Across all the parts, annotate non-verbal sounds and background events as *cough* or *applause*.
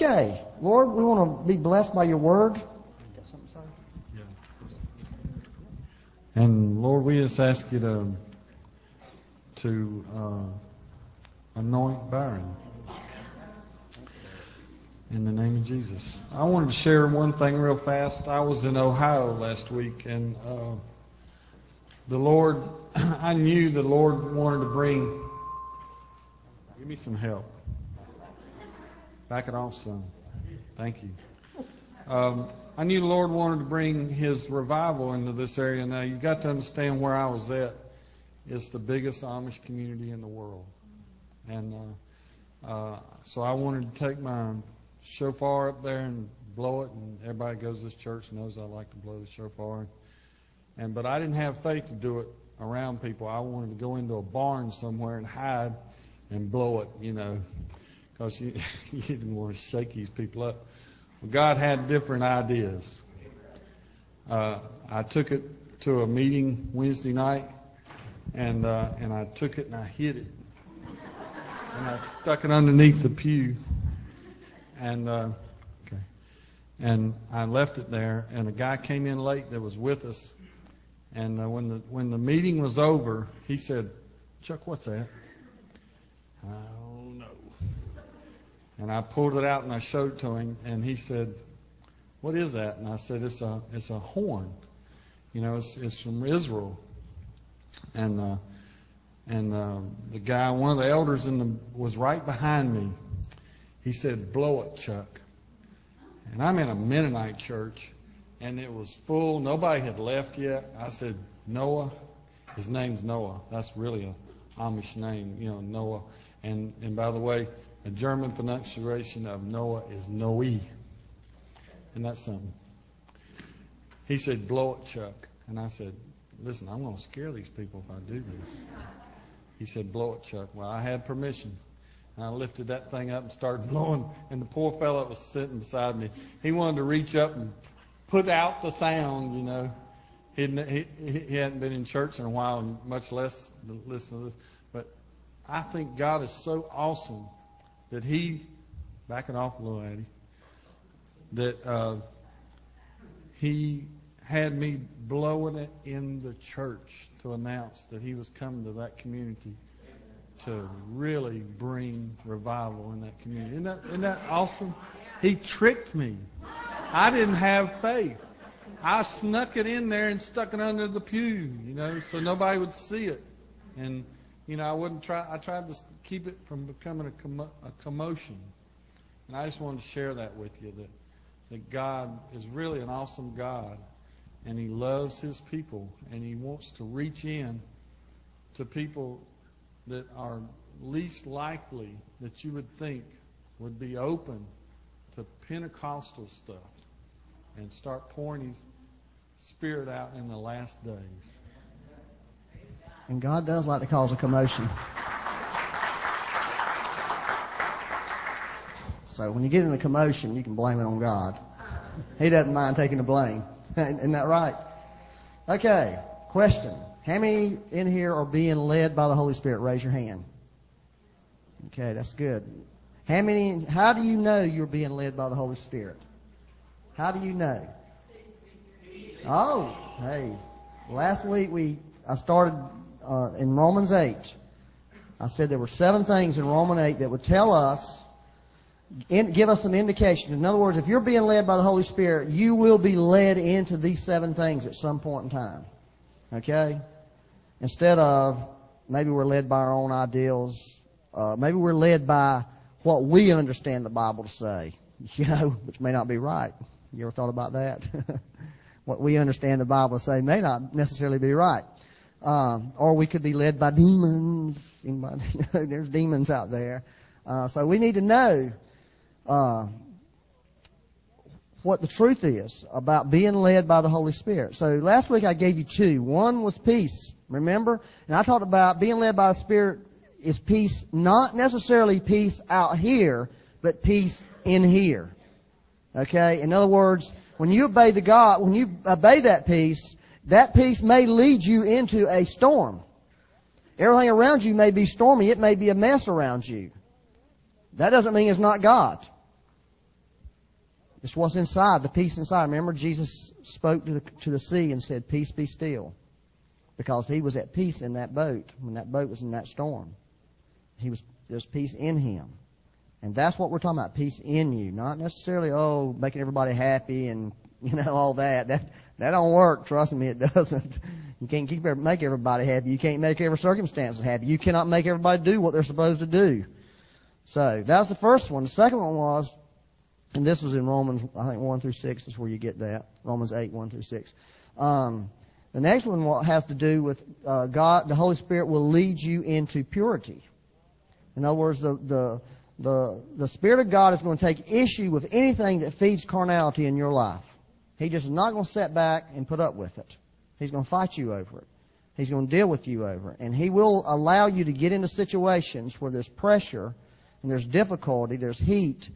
Okay, Lord, we want to be blessed by your word. And Lord, we just ask you to to uh, anoint Byron in the name of Jesus. I wanted to share one thing real fast. I was in Ohio last week, and uh, the Lord, *clears throat* I knew the Lord wanted to bring. Give me some help. Back it off, son. Thank you. Um, I knew the Lord wanted to bring His revival into this area. Now, you've got to understand where I was at. It's the biggest Amish community in the world. And uh, uh, so I wanted to take my shofar up there and blow it, and everybody that goes to this church knows I like to blow the shofar. And but I didn't have faith to do it around people. I wanted to go into a barn somewhere and hide and blow it, you know, because you, *laughs* you didn't want to shake these people up. Well, God had different ideas. Uh, I took it to a meeting Wednesday night, and uh, and I took it and I hid it, and I stuck it underneath the pew, and uh, okay, and I left it there. And a guy came in late that was with us, and uh, when the when the meeting was over, he said, "Chuck, what's that?" And I pulled it out and I showed it to him, and he said, "What is that?" And I said, "It's a it's a horn. You know, it's it's from Israel." And uh, and uh, the guy, one of the elders in the was right behind me. He said, "Blow it, Chuck." And I'm in a Mennonite church, and it was full. Nobody had left yet. I said, "Noah." His name's Noah. That's really a Amish name, you know, Noah. And and by the way, the German pronunciation of Noah is Noe. And that's something. He said, blow it, Chuck. And I said, listen, I'm going to scare these people if I do this. He said, blow it, Chuck. Well, I had permission. And I lifted that thing up and started blowing. And the poor fellow that was sitting beside me, he wanted to reach up and put out the sound, you know. He'd, he, he hadn't been in church in a while, and much less listen to this. But I think God is so awesome that he, backing off a little, Eddie, that uh, he had me blowing it in the church to announce that he was coming to that community to really bring revival in that community. Isn't that, isn't that awesome? He tricked me. I didn't have faith. I snuck it in there and stuck it under the pew, you know, so nobody would see it. And you know, I wouldn't try. I tried to keep it from becoming a, commo- a commotion. And I just wanted to share that with you that that God is really an awesome God, and He loves His people, and He wants to reach in to people that are least likely that you would think would be open to Pentecostal stuff and start pouring His Spirit out in the last days. And God does like to cause a commotion. So when you get in a commotion, you can blame it on God. He doesn't mind taking the blame. *laughs* Isn't that right? Okay, question. How many in here are being led by the Holy Spirit? Raise your hand. Okay, that's good. How many, how do you know you're being led by the Holy Spirit? How do you know? Oh, hey. Last week we, I started uh, in Romans 8. I said there were seven things in Romans 8 that would tell us, in, give us an indication. In other words, if you're being led by the Holy Spirit, you will be led into these seven things at some point in time. Okay? Instead of maybe we're led by our own ideals, uh, maybe we're led by what we understand the Bible to say, *laughs* you know, which may not be right. You ever thought about that? *laughs* what we understand the Bible to say may not necessarily be right. Um, or we could be led by demons. *laughs* There's demons out there. Uh, so we need to know uh, what the truth is about being led by the Holy Spirit. So last week I gave you two. One was peace, remember? And I talked about being led by the Spirit is peace, not necessarily peace out here, but peace in here. Okay? In other words, when you obey the God, when you obey that peace, that peace may lead you into a storm. Everything around you may be stormy. It may be a mess around you. That doesn't mean it's not God. It's what's inside, the peace inside. Remember, Jesus spoke to the, to the sea and said, Peace be still. Because he was at peace in that boat when that boat was in that storm. He was, there's peace in him. And that's what we're talking about, peace in you. Not necessarily, oh, making everybody happy and, *laughs* you know, all that. That, that don't work. Trust me, it *laughs* doesn't. You can't keep, make everybody happy. You can't make every circumstance happy. You cannot make everybody do what they're supposed to do. So, that was the first one. The second one was, and this was in Romans, I think 1 through 6 is where you get that. Romans 8, 1 through 6. Um, the next one has to do with uh, God, the Holy Spirit will lead you into purity. In other words, the, the, the, the Spirit of God is going to take issue with anything that feeds carnality in your life. He just is not going to sit back and put up with it. He's going to fight you over it. He's going to deal with you over it. And He will allow you to get into situations where there's pressure and there's difficulty, there's heat,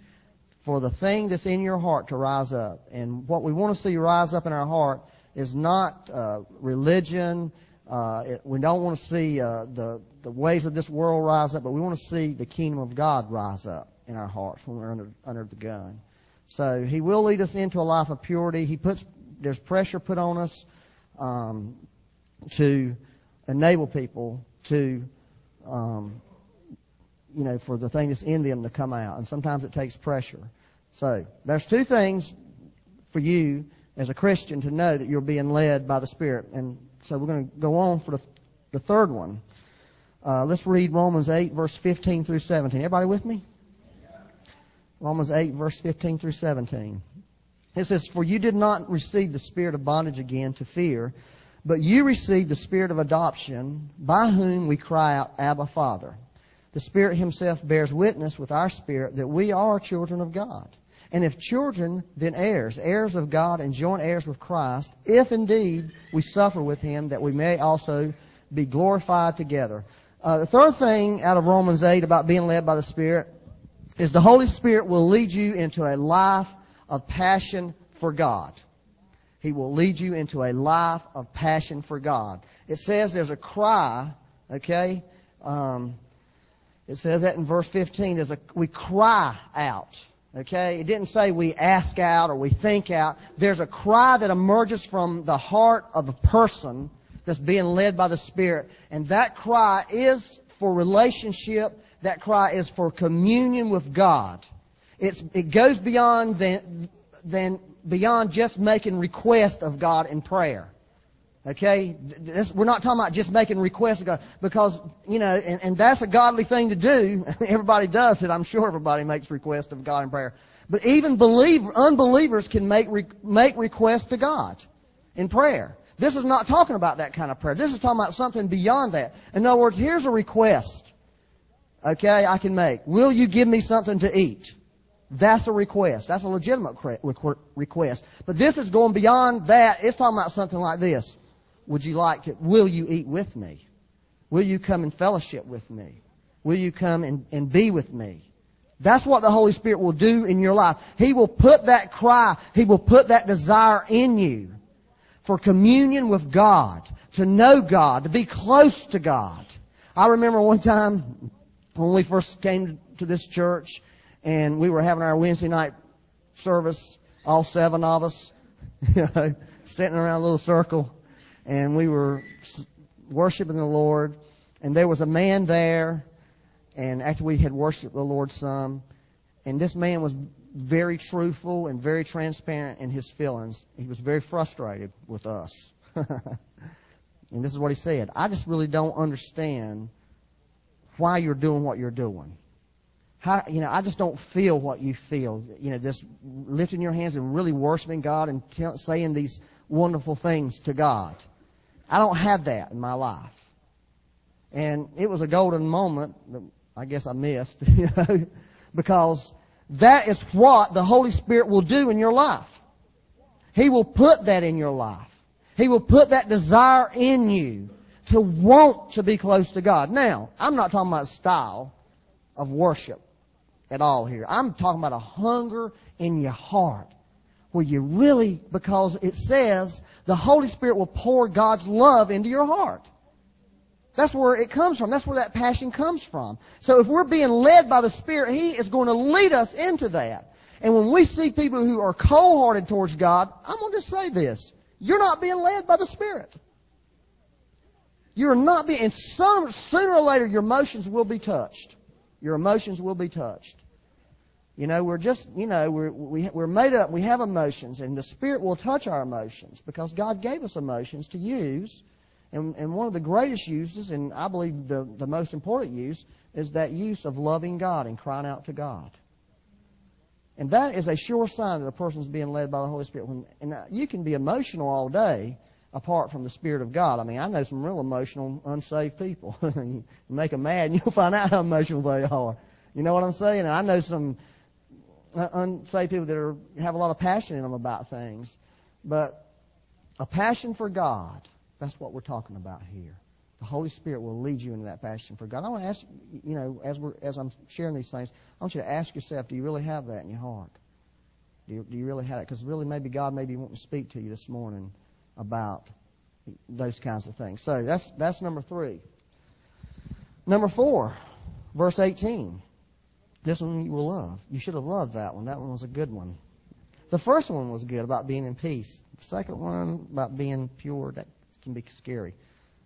for the thing that's in your heart to rise up. And what we want to see rise up in our heart is not uh, religion. Uh, it, we don't want to see uh, the the ways of this world rise up, but we want to see the kingdom of God rise up in our hearts when we're under under the gun. So He will lead us into a life of purity. He puts there's pressure put on us um, to enable people to um, you know, for the thing that's in them to come out. And sometimes it takes pressure. So, there's two things for you as a Christian to know that you're being led by the Spirit. And so we're going to go on for the, the third one. Uh, let's read Romans 8, verse 15 through 17. Everybody with me? Romans 8, verse 15 through 17. It says, For you did not receive the spirit of bondage again to fear, but you received the spirit of adoption, by whom we cry out, Abba, Father. The Spirit Himself bears witness with our spirit that we are children of God. And if children, then heirs, heirs of God and joint heirs with Christ, if indeed we suffer with Him, that we may also be glorified together. Uh, the third thing out of Romans 8 about being led by the Spirit is the Holy Spirit will lead you into a life of passion for God. He will lead you into a life of passion for God. It says there's a cry, okay? Um, it says that in verse 15. There's a, we cry out. Okay? It didn't say we ask out or we think out. There's a cry that emerges from the heart of a person that's being led by the Spirit. And that cry is for relationship. That cry is for communion with God. It's, it goes beyond than, than, beyond just making request of God in prayer. Okay? This, we're not talking about just making requests of God. Because, you know, and, and that's a godly thing to do. *laughs* everybody does it. I'm sure everybody makes requests of God in prayer. But even believe, unbelievers can make, make requests to God in prayer. This is not talking about that kind of prayer. This is talking about something beyond that. In other words, here's a request. Okay, I can make. Will you give me something to eat? That's a request. That's a legitimate request. But this is going beyond that. It's talking about something like this would you like to, will you eat with me? Will you come and fellowship with me? Will you come and, and be with me? That's what the Holy Spirit will do in your life. He will put that cry, He will put that desire in you for communion with God, to know God, to be close to God. I remember one time when we first came to this church and we were having our Wednesday night service, all seven of us, you *laughs* know, sitting around a little circle and we were worshiping the Lord, and there was a man there, and after we had worshiped the Lord some, and this man was very truthful and very transparent in his feelings. He was very frustrated with us. *laughs* and this is what he said. I just really don't understand why you're doing what you're doing. How, you know, I just don't feel what you feel. You know, just lifting your hands and really worshiping God and saying these wonderful things to God. I don't have that in my life. And it was a golden moment that I guess I missed, *laughs* you know, because that is what the Holy Spirit will do in your life. He will put that in your life. He will put that desire in you to want to be close to God. Now, I'm not talking about style of worship at all here. I'm talking about a hunger in your heart where you really, because it says the Holy Spirit will pour God's love into your heart. That's where it comes from. That's where that passion comes from. So if we're being led by the Spirit, He is going to lead us into that. And when we see people who are cold-hearted towards God, I'm going to just say this. You're not being led by the Spirit. You're not being, and some, sooner or later your emotions will be touched. Your emotions will be touched. You know, we're just, you know, we're, we, we're made up, we have emotions, and the Spirit will touch our emotions because God gave us emotions to use. And, and one of the greatest uses, and I believe the, the most important use, is that use of loving God and crying out to God. And that is a sure sign that a person's being led by the Holy Spirit. When, and uh, you can be emotional all day apart from the Spirit of God. I mean, I know some real emotional, unsaved people. *laughs* you make them mad and *laughs* you'll find out how emotional they are. You know what I'm saying? And I know some uh, unsaved people that are, have a lot of passion in them about things. But a passion for God, that's what we're talking about here. The Holy Spirit will lead you into that passion for God. I want to ask you know, as we're as I'm sharing these things, I want you to ask yourself, do you really have that in your heart? Do you, do you really have it? Because really, maybe God may be wanting to speak to you this morning about those kinds of things. So that's that's number three. Number four, verse 18. This one you will love. You should have loved that one. That one was a good one. The first one was good about being in peace. The second one about being pure. That can be scary.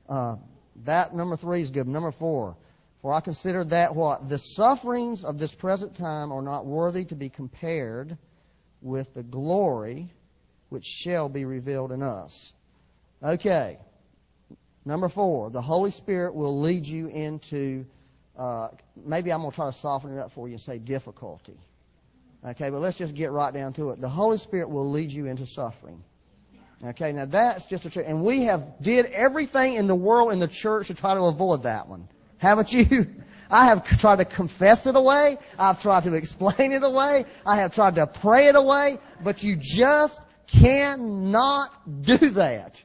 Uh, that number three is good. Number four. For I consider that what? The sufferings of this present time are not worthy to be compared with the glory which shall be revealed in us. Okay. Number four. The Holy Spirit will lead you into, uh, maybe I'm going to try to soften it up for you and say difficulty. Okay, but let's just get right down to it. The Holy Spirit will lead you into suffering. Okay, now that's just a truth. And we have did everything in the world in the church to try to avoid that one. Haven't you? *laughs* I have tried to confess it away. I've tried to *laughs* explain it away. I have tried to pray it away. But you just cannot do that.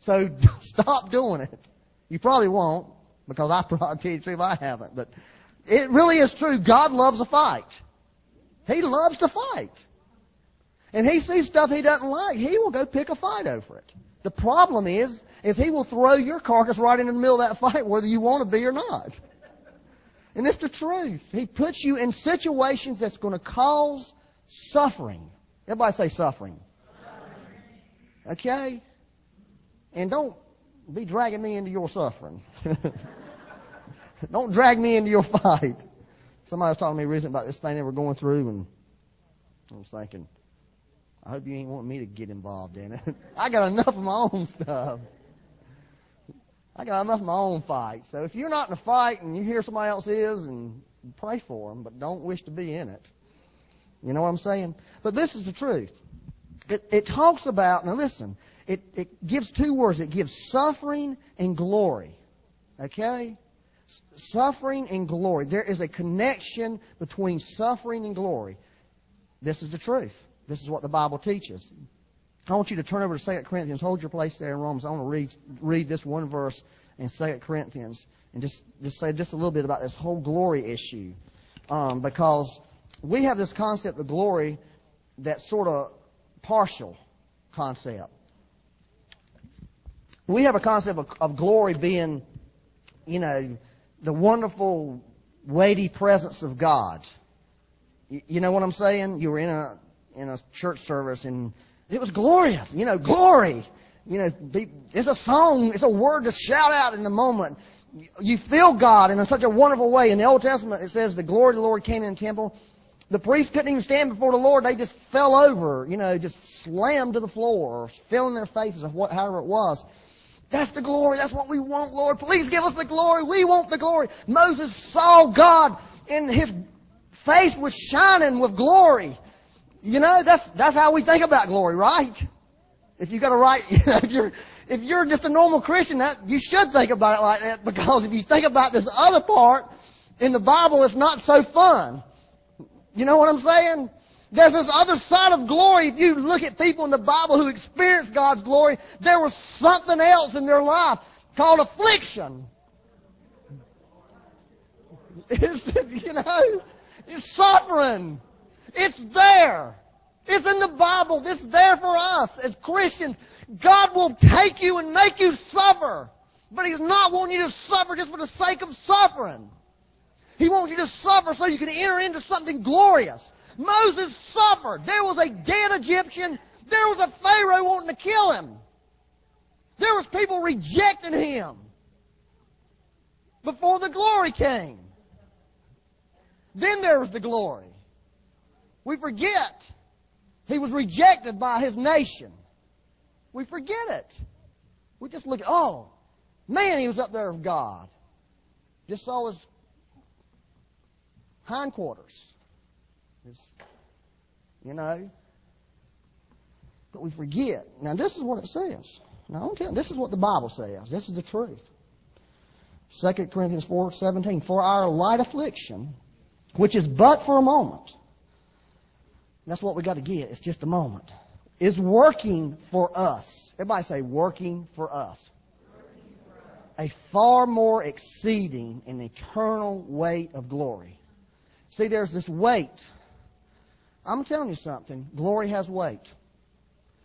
So *laughs* stop doing it. You probably won't, because I *laughs* probably tell you the truth, I haven't. But it really is true. God loves a fight. He loves to fight and he sees stuff he doesn't like, he will go pick a fight over it. The problem is, is he will throw your carcass right into the middle of that fight whether you want to be or not. And it's the truth. He puts you in situations that's going to cause suffering. Everybody say suffering. Okay? And don't be dragging me into your suffering. *laughs* don't drag me into your fight. Somebody was talking to me recently about this thing they were going through and I was thinking, I hope you ain't wanting me to get involved in it. *laughs* I got enough of my own stuff. I got enough of my own fight. So if you're not in a fight and you hear somebody else is, and pray for them, but don't wish to be in it. You know what I'm saying? But this is the truth. It, it talks about, now listen, it, it gives two words. It gives suffering and glory. Okay? Suffering and glory. There is a connection between suffering and glory. This is the truth. This is what the Bible teaches. I want you to turn over to 2 Corinthians. Hold your place there in Romans. I want to read, read this one verse in 2 Corinthians and just, just say just a little bit about this whole glory issue. Um, because we have this concept of glory that sort of partial concept. We have a concept of, of glory being, you know, the wonderful, weighty presence of God. You, you know what I'm saying? You were in a in a church service and it was glorious. You know, glory. You know, it's a song, it's a word to shout out in the moment. You feel God in such a wonderful way. In the Old Testament, it says the glory of the Lord came in the temple. The priests couldn't even stand before the Lord. They just fell over, you know, just slammed to the floor or fell in their faces or what, however it was. That's the glory. That's what we want, Lord. Please give us the glory. We want the glory. Moses saw God and his face was shining with glory. You know, that's, that's how we think about glory, right? If you got a right, you *laughs* know, if you're, if you're just a normal Christian, that, you should think about it like that because if you think about this other part in the Bible, it's not so fun. You know what I'm saying? There's this other side of glory. If you look at people in the Bible who experienced God's glory, there was something else in their life called affliction. *laughs* It's, you know, it's suffering. It's there. It's in the Bible. It's there for us as Christians. God will take you and make you suffer. But He's not wanting you to suffer just for the sake of suffering. He wants you to suffer so you can enter into something glorious. Moses suffered. There was a dead Egyptian. There was a Pharaoh wanting to kill him. There was people rejecting him before the glory came. Then there was the glory. We forget he was rejected by his nation. We forget it. We just look at, oh, man, he was up there with God. Just saw his hindquarters. His, you know. But we forget. Now, this is what it says. Now, I'm telling you, this is what the Bible says. This is the truth. 2 Corinthians 4 17. For our light affliction, which is but for a moment, that's what we got to get. It's just a moment. Is working for us. Everybody say, working for us. A far more exceeding and eternal weight of glory. See, there's this weight. I'm telling you something. Glory has weight.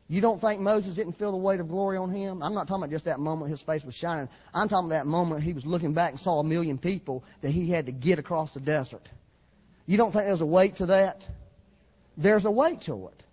You don't think Moses didn't feel the weight of glory on him? I'm not talking about just that moment his face was shining. I'm talking about that moment he was looking back and saw a million people that he had to get across the desert. You don't think there's a weight to that? There's a weight to it.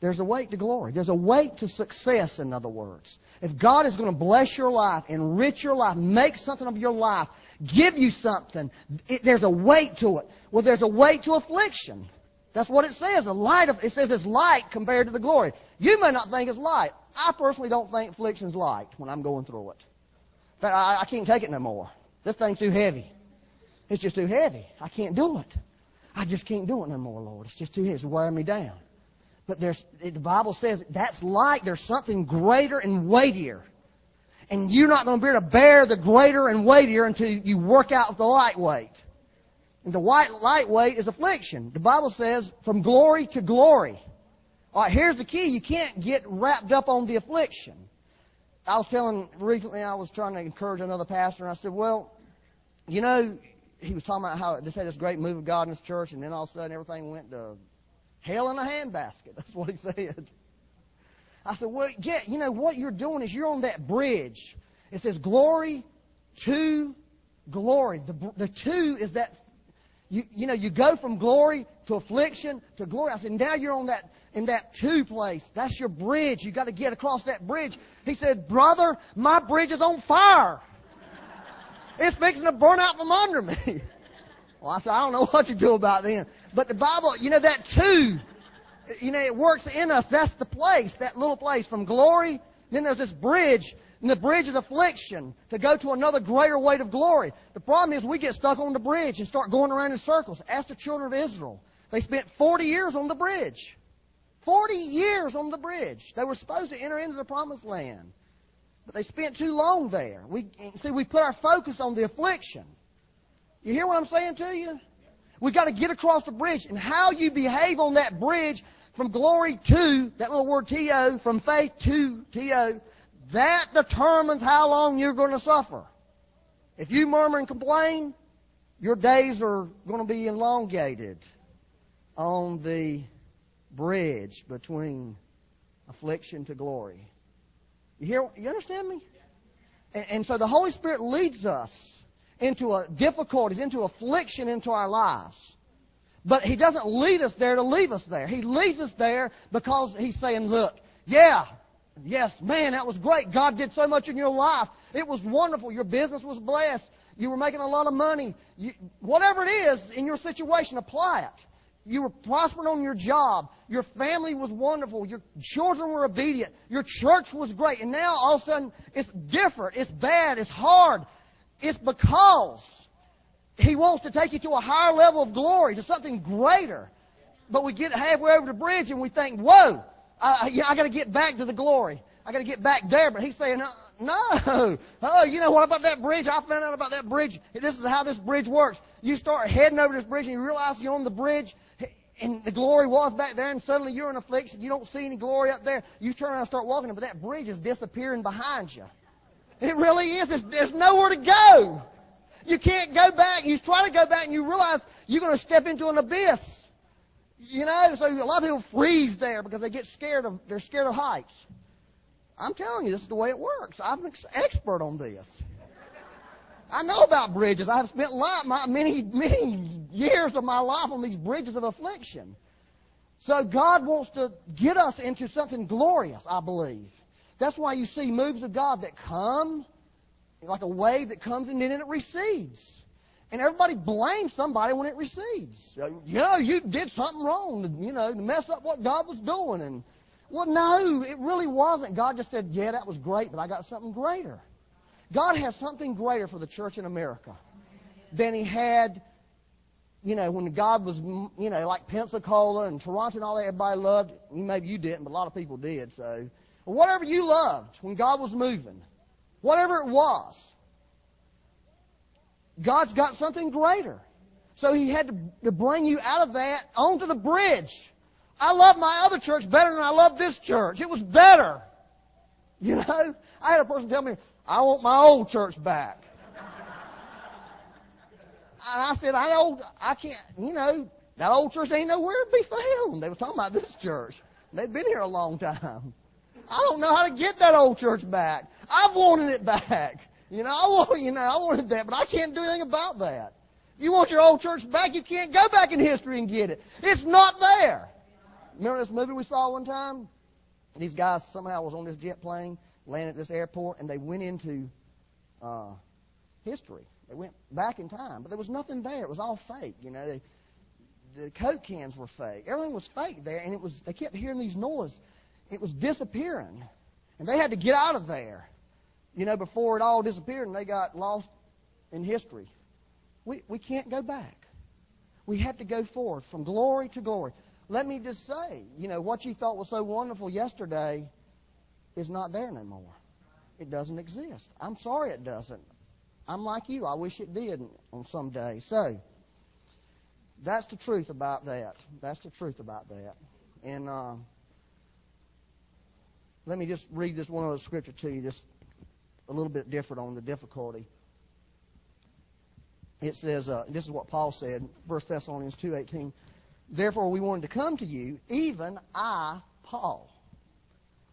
There's a weight to glory. There's a weight to success, in other words. If God is going to bless your life, enrich your life, make something of your life, give you something, it, there's a weight to it. Well, there's a weight to affliction. That's what it says. A light of, it says it's light compared to the glory. You may not think it's light. I personally don't think affliction's light when I'm going through it. Fact, I, I can't take it no more. This thing's too heavy. It's just too heavy. I can't do it. I just can't do it no more, Lord. It's just too heavy. It's wearing me down. But there's, the Bible says that's light. There's something greater and weightier. And you're not going to be able to bear the greater and weightier until you work out the lightweight. And the white lightweight is affliction. The Bible says from glory to glory. All right, here's the key. You can't get wrapped up on the affliction. I was telling recently, I was trying to encourage another pastor, and I said, well, you know, he was talking about how this had this great move of God in his church, and then all of a sudden everything went to hell in a handbasket. *laughs* That's what he said. I said, well, yeah, you know, what you're doing is you're on that bridge. It says glory to glory. The, the two is that you, you know, you go from glory to affliction to glory. I said, now you're on that, in that two place. That's your bridge. You got to get across that bridge. He said, brother, my bridge is on fire. It's fixing to burn out from under me. *laughs* Well, I said, I don't know *laughs* what you do about then. But the Bible, you know, that two, you know, it works in us. That's the place, that little place from glory. Then there's this bridge and the bridge is affliction to go to another greater weight of glory. The problem is we get stuck on the bridge and start going around in circles. Ask the children of Israel. They spent 40 years on the bridge. 40 years on the bridge. They were supposed to enter into the promised land. But they spent too long there. We see we put our focus on the affliction. You hear what I'm saying to you? We got to get across the bridge and how you behave on that bridge from glory to that little word to from faith to to that determines how long you're going to suffer. If you murmur and complain, your days are going to be elongated on the bridge between affliction to glory. You hear? You understand me? And, and so the Holy Spirit leads us into difficulties, into affliction into our lives. But He doesn't lead us there to leave us there. He leads us there because He's saying, look, yeah, Yes, man, that was great. God did so much in your life. It was wonderful. Your business was blessed. You were making a lot of money. You, whatever it is in your situation, apply it. You were prospering on your job. Your family was wonderful. Your children were obedient. Your church was great. And now all of a sudden it's different. It's bad. It's hard. It's because He wants to take you to a higher level of glory, to something greater. But we get halfway over the bridge and we think, whoa, I, know, I got to get back to the glory. I got to get back there. But he's saying, uh, no. *laughs* Oh, you know what about that bridge? I found out about that bridge. This is how this bridge works. You start heading over this bridge and you realize you're on the bridge and the glory was back there and suddenly you're in affliction. You don't see any glory up there. You turn around and start walking, but that bridge is disappearing behind you. It really is. There's, there's nowhere to go. You can't go back. You try to go back and you realize you're going to step into an abyss. You know, so a lot of people freeze there because they get scared of, they're scared of heights. I'm telling you, this is the way it works. I'm an expert on this. I know about bridges. I've spent lot, my, many, many years of my life on these bridges of affliction. So God wants to get us into something glorious, I believe. That's why you see moves of God that come like a wave that comes and then it recedes. And everybody blames somebody when it recedes. Uh, you know, you did something wrong, you know, to mess up what God was doing. And well, no, it really wasn't. God just said, yeah, that was great, but I got something greater. God has something greater for the church in America than He had, you know, when God was, you know, like Pensacola and Toronto and all that. Everybody loved. Maybe you didn't, but a lot of people did. So, whatever you loved when God was moving, whatever it was, God's got something greater. So He had to, bring you out of that onto the bridge. I love my other church better than I love this church. It was better. You know? I had a person tell me, I want my old church back. and I said, I know, I can't, you know, that old church ain't nowhere to be found. They were talking about this church. They've been here a long time. I don't know how to get that old church back. I've wanted it back. You know, I want, you know, I wanted that, but I can't do anything about that. You want your old church back, you can't go back in history and get it. It's not there. Remember this movie we saw one time? These guys somehow was on this jet plane, landed at this airport, and they went into uh, history. They went back in time, but there was nothing there. It was all fake. You know, they, the Coke cans were fake. Everything was fake there, and it was. They kept hearing these noises. It was disappearing, and they had to get out of there. You know, before it all disappeared, and they got lost in history. We we can't go back. We have to go forward from glory to glory. Let me just say, you know, what you thought was so wonderful yesterday is not there no more. It doesn't exist. I'm sorry it doesn't. I'm like you. I wish it did on some day. So, that's the truth about that. That's the truth about that. And uh, let me just read this one other scripture to you, just a little bit different on the difficulty. It says, uh, this is what Paul said, 1 Thessalonians 2.18. Therefore, we wanted to come to you, even I, Paul,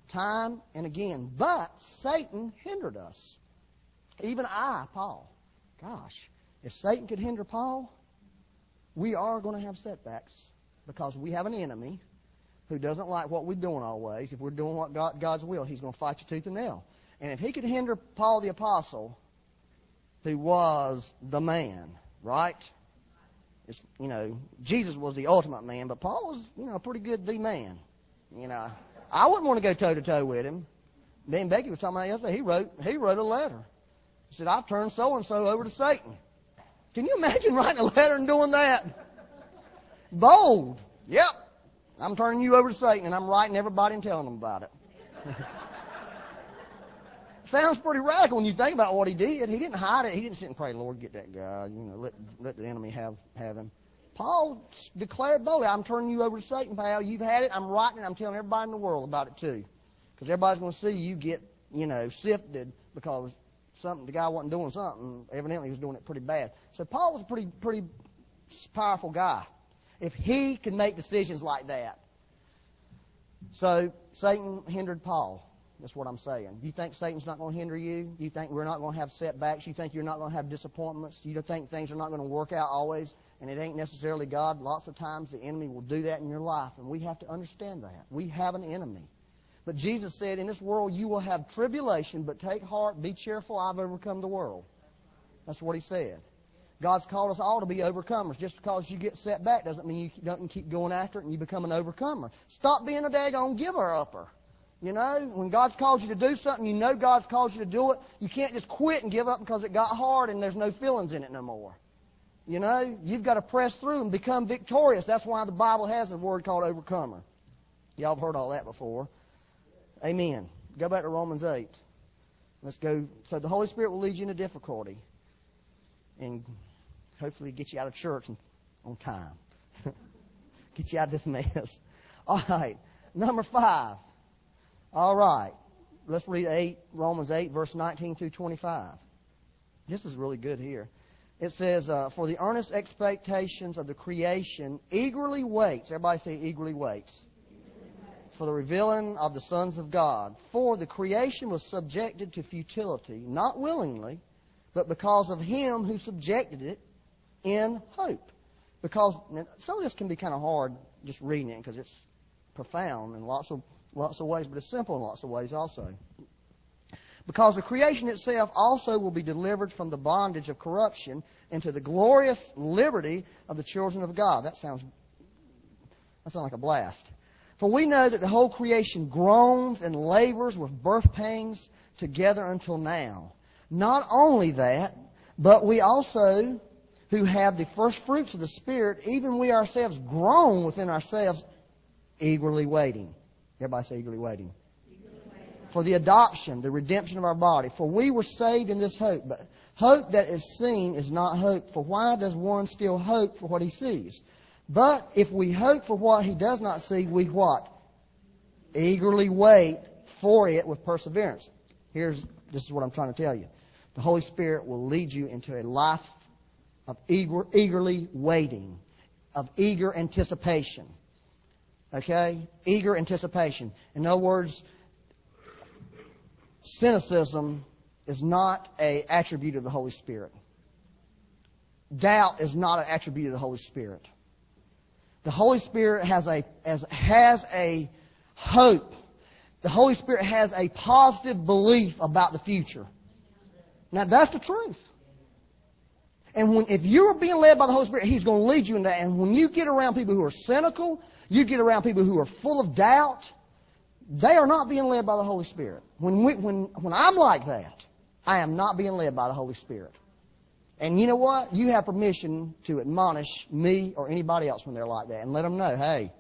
time and again. But Satan hindered us. Even I, Paul. Gosh, if Satan could hinder Paul, we are going to have setbacks because we have an enemy who doesn't like what we're doing always. If we're doing what God, God's will, he's going to fight you tooth and nail. And if he could hinder Paul the apostle, who was the man, right? It's, you know, Jesus was the ultimate man, but Paul was, you know, a pretty good the man. You know, I wouldn't want to go toe to toe with him. Me Becky was talking about yesterday. He wrote, he wrote a letter. He said, I've turned so and so over to Satan. Can you imagine *laughs* writing a letter and doing that? Bold. Yep. I'm turning you over to Satan and I'm writing everybody and telling them about it. *laughs* Sounds pretty radical when you think about what he did. He didn't hide it. He didn't sit and pray, Lord, get that guy. You know, let let the enemy have have him. Paul declared boldly, I'm turning you over to Satan, pal. You've had it. I'm writing it. I'm telling everybody in the world about it too. Because everybody's going to see you get, you know, sifted because something the guy wasn't doing something. Evidently, he was doing it pretty bad. So Paul was a pretty pretty powerful guy. If he can make decisions like that. So Satan hindered Paul. That's what I'm saying. You think Satan's not going to hinder you? You think we're not going to have setbacks? You think you're not going to have disappointments? You think things are not going to work out always? And it ain't necessarily God. Lots of times the enemy will do that in your life, and we have to understand that. We have an enemy. But Jesus said, In this world you will have tribulation, but take heart, be cheerful, I've overcome the world. That's what he said. God's called us all to be overcomers. Just because you get set back doesn't mean you don't keep going after it and you become an overcomer. Stop being a daggone giver upper. You know, when God's called you to do something, you know God's called you to do it. You can't just quit and give up because it got hard and there's no feelings in it no more. You know, you've got to press through and become victorious. That's why the Bible has a word called overcomer. Y'all have heard all that before. Amen. Go back to Romans 8. Let's go. So the Holy Spirit will lead you into difficulty and hopefully get you out of church on time. *laughs* get you out of this mess. *laughs* All right. Number five. All right. Let's read 8, Romans 8, verse 19 through 25. This is really good here. It says, uh, For the earnest expectations of the creation eagerly waits. Everybody say eagerly waits. For the revealing of the sons of God. For the creation was subjected to futility, not willingly, but because of him who subjected it in hope. because some of this can be kind of hard just reading it because it's profound in lots of lots of ways, but it's simple in lots of ways also. Because the creation itself also will be delivered from the bondage of corruption into the glorious liberty of the children of God. That sounds that sounds like a blast. For we know that the whole creation groans and labors with birth pangs together until now. Not only that, but we also who have the first fruits of the Spirit, even we ourselves groan within ourselves, eagerly waiting. Everybody say eagerly waiting. For the adoption, the redemption of our body. For we were saved in this hope. But hope that is seen is not hope. For why does one still hope for what he sees? But if we hope for what he does not see, we what? Eagerly wait for it with perseverance. Here's, this is what I'm trying to tell you. The Holy Spirit will lead you into a life of eager, eagerly waiting, of eager anticipation. Okay? Eager anticipation. In other words, cynicism is not an attribute of the Holy Spirit. Doubt is not an attribute of the Holy Spirit. The Holy Spirit has a, has, has a hope. The Holy Spirit has a positive belief about the future. Now that's the truth. And when, if you're being led by the Holy Spirit, He's going to lead you in that. And when you get around people who are cynical, you get around people who are full of doubt, they are not being led by the Holy Spirit. When, we, when, when I'm like that, I am not being led by the Holy Spirit. And you know what? You have permission to admonish me or anybody else when they're like that and let them know, hey,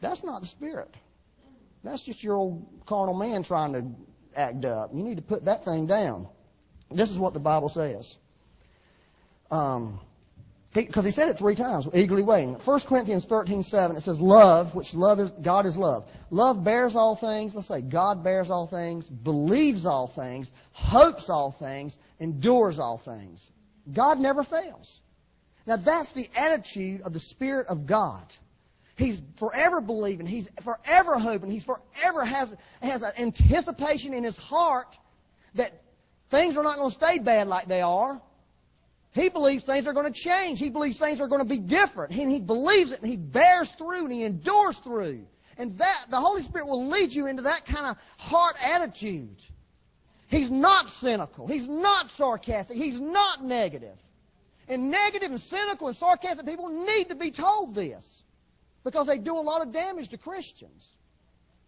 that's not the Spirit. That's just your old carnal man trying to act up. You need to put that thing down. This is what the Bible says. Um, because he, he, said it three times, eagerly waiting. 1 Corinthians 13, 7, it says love, which love is, God is love. Love bears all things, let's say God bears all things, believes all things, hopes all things, endures all things. God never fails. Now that's the attitude of the Spirit of God. He's forever believing, he's forever hoping, he's forever has, has an anticipation in his heart that things are not going to stay bad like they are. He believes things are going to change. He believes things are going to be different. And he believes it and he bears through and he endures through. And that, the Holy Spirit will lead you into that kind of heart attitude. He's not cynical. He's not sarcastic. He's not negative. And negative and cynical and sarcastic people need to be told this because they do a lot of damage to Christians.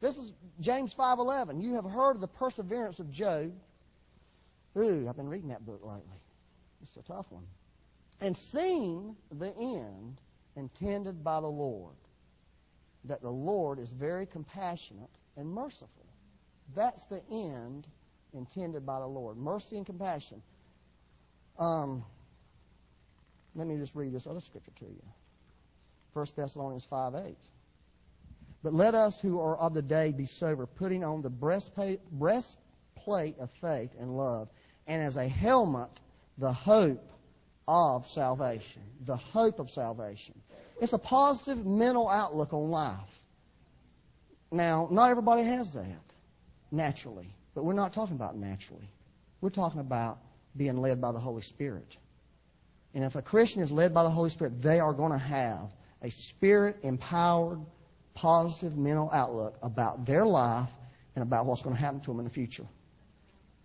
This is James 5:11. You have heard of the perseverance of Job. Ooh, I've been reading that book lately. It's a tough one. And seen the end intended by the Lord, that the Lord is very compassionate and merciful. That's the end intended by the Lord. Mercy and compassion. Um, let me just read this other scripture to you. 1 Thessalonians 5 8. But let us who are of the day be sober, putting on the breastplate, breastplate of faith and love, and as a helmet, the hope of salvation. The hope of salvation. It's a positive mental outlook on life. Now, not everybody has that naturally, but we're not talking about naturally. We're talking about being led by the Holy Spirit. And if a Christian is led by the Holy Spirit, they are going to have a spirit empowered, positive mental outlook about their life and about what's going to happen to them in the future.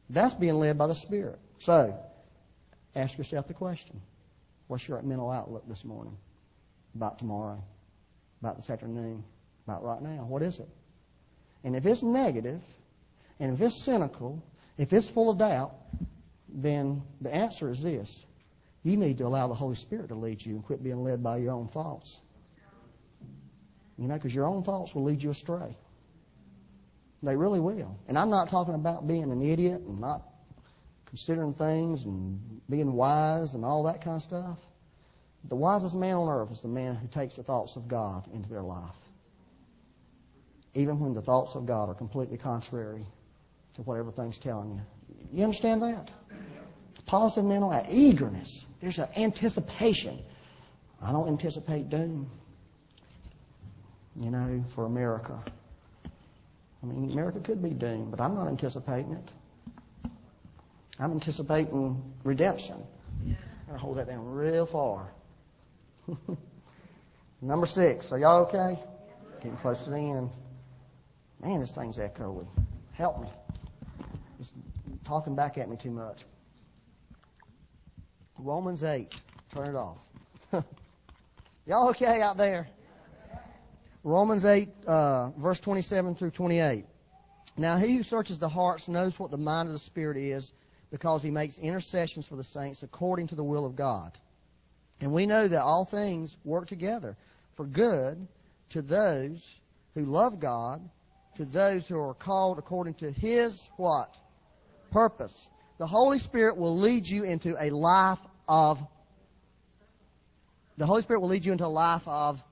That's being led by the Spirit. So, ask yourself the question What's your mental outlook this morning? About tomorrow? About this afternoon? About right now? What is it? And if it's negative, and if it's cynical, if it's full of doubt, then the answer is this. You need to allow the Holy Spirit to lead you and quit being led by your own thoughts. You know, because your own thoughts will lead you astray. They really will. And I'm not talking about being an idiot and not considering things and being wise and all that kind of stuff. The wisest man on earth is the man who takes the thoughts of God into their life. Even when the thoughts of God are completely contrary to what everything's telling you. You understand that? Positive mental eagerness. There's an anticipation. I don't anticipate doom you know, for America. I mean, America could be doomed, but I'm not anticipating it. I'm anticipating redemption. I hold that down real far. *laughs* Number six. Are y'all okay? Getting close to the end. Man, this thing's echoing. Help me. It's talking back at me too much. Romans 8. Turn it off. *laughs* y'all okay out there? Romans 8, uh, verse 27 through 28. Now he who searches the hearts knows what the mind of the Spirit is because he makes intercessions for the saints according to the will of God. And we know that all things work together for good to those who love God, to those who are called according to his what? Purpose. The Holy Spirit will lead you into a life of the Holy Spirit will lead you into a life of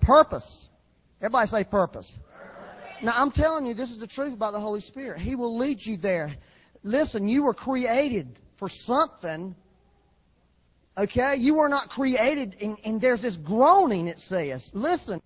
purpose. Everybody say purpose. Now I'm telling you, this is the truth about the Holy Spirit. He will lead you there. Listen, you were created for something. Okay? You were not created, and, and there's this groaning, it says. Listen,